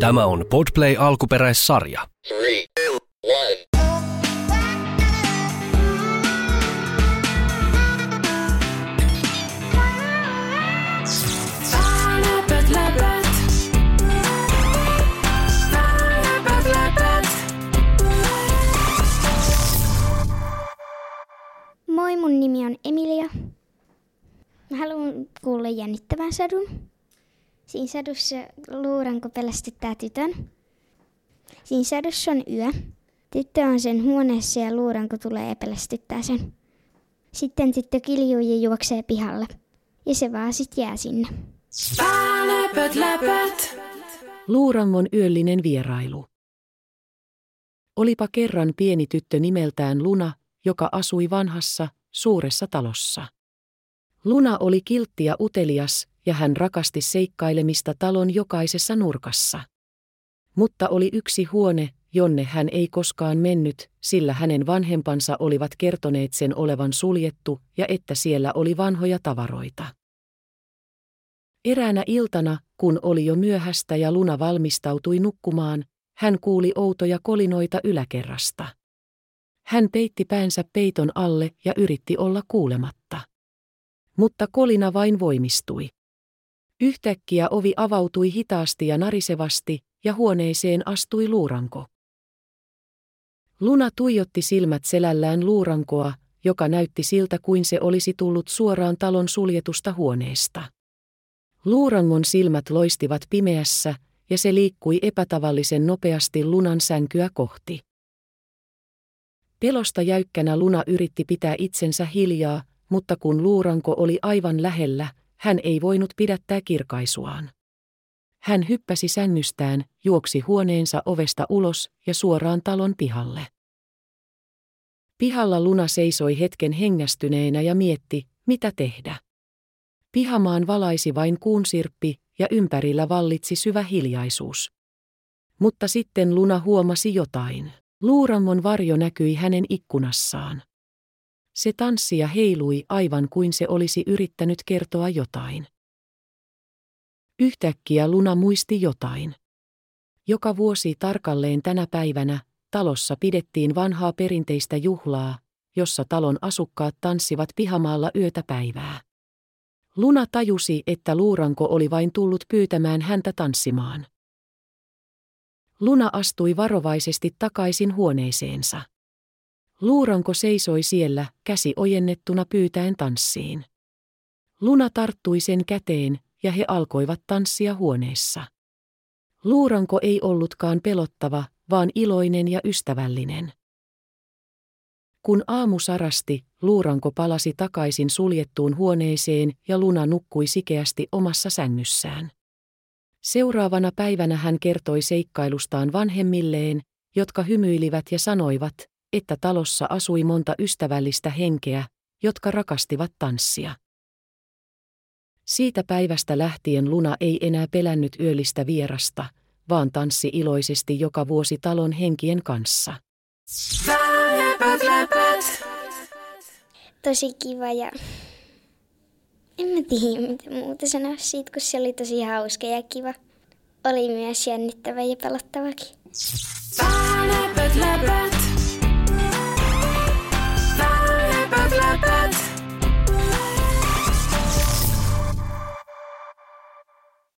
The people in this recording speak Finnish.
Tämä on Podplay alkuperäissarja. Three, two. Moi, mun nimi on Emilia. Mä haluan kuulla jännittävän sadun. Siinä sadussa luuranko pelästyttää tytön. Siinä sadussa on yö. Tyttö on sen huoneessa ja luuranko tulee ja pelästyttää sen. Sitten tyttö kiljuu ja juoksee pihalle. Ja se vaan sit jää sinne. Läpät, läpät. Luurangon yöllinen vierailu. Olipa kerran pieni tyttö nimeltään Luna, joka asui vanhassa, suuressa talossa. Luna oli kiltti ja utelias, ja hän rakasti seikkailemista talon jokaisessa nurkassa. Mutta oli yksi huone, jonne hän ei koskaan mennyt, sillä hänen vanhempansa olivat kertoneet sen olevan suljettu ja että siellä oli vanhoja tavaroita. Eräänä iltana, kun oli jo myöhäistä ja Luna valmistautui nukkumaan, hän kuuli outoja kolinoita yläkerrasta. Hän peitti päänsä peiton alle ja yritti olla kuulematta. Mutta kolina vain voimistui. Yhtäkkiä ovi avautui hitaasti ja narisevasti, ja huoneeseen astui luuranko. Luna tuijotti silmät selällään luurankoa, joka näytti siltä kuin se olisi tullut suoraan talon suljetusta huoneesta. Luurangon silmät loistivat pimeässä, ja se liikkui epätavallisen nopeasti lunan sänkyä kohti. Pelosta jäykkänä Luna yritti pitää itsensä hiljaa, mutta kun luuranko oli aivan lähellä, hän ei voinut pidättää kirkaisuaan. Hän hyppäsi sängystään, juoksi huoneensa ovesta ulos ja suoraan talon pihalle. Pihalla Luna seisoi hetken hengästyneenä ja mietti, mitä tehdä. Pihamaan valaisi vain kuunsirppi ja ympärillä vallitsi syvä hiljaisuus. Mutta sitten Luna huomasi jotain. Luurangon varjo näkyi hänen ikkunassaan. Se tanssi ja heilui aivan kuin se olisi yrittänyt kertoa jotain. Yhtäkkiä Luna muisti jotain. Joka vuosi tarkalleen tänä päivänä talossa pidettiin vanhaa perinteistä juhlaa, jossa talon asukkaat tanssivat pihamaalla yötä päivää. Luna tajusi, että luuranko oli vain tullut pyytämään häntä tanssimaan. Luna astui varovaisesti takaisin huoneeseensa. Luuranko seisoi siellä, käsi ojennettuna pyytäen tanssiin. Luna tarttui sen käteen, ja he alkoivat tanssia huoneessa. Luuranko ei ollutkaan pelottava, vaan iloinen ja ystävällinen. Kun aamu sarasti, luuranko palasi takaisin suljettuun huoneeseen ja Luna nukkui sikeästi omassa sängyssään. Seuraavana päivänä hän kertoi seikkailustaan vanhemmilleen, jotka hymyilivät ja sanoivat, että talossa asui monta ystävällistä henkeä, jotka rakastivat tanssia. Siitä päivästä lähtien Luna ei enää pelännyt yöllistä vierasta, vaan tanssi iloisesti joka vuosi talon henkien kanssa. Tosi kiva ja en mä tiedä mitä muuta sanoa siitä, kun se oli tosi hauska ja kiva. Oli myös jännittävä ja pelottavakin. Läpät, läpät.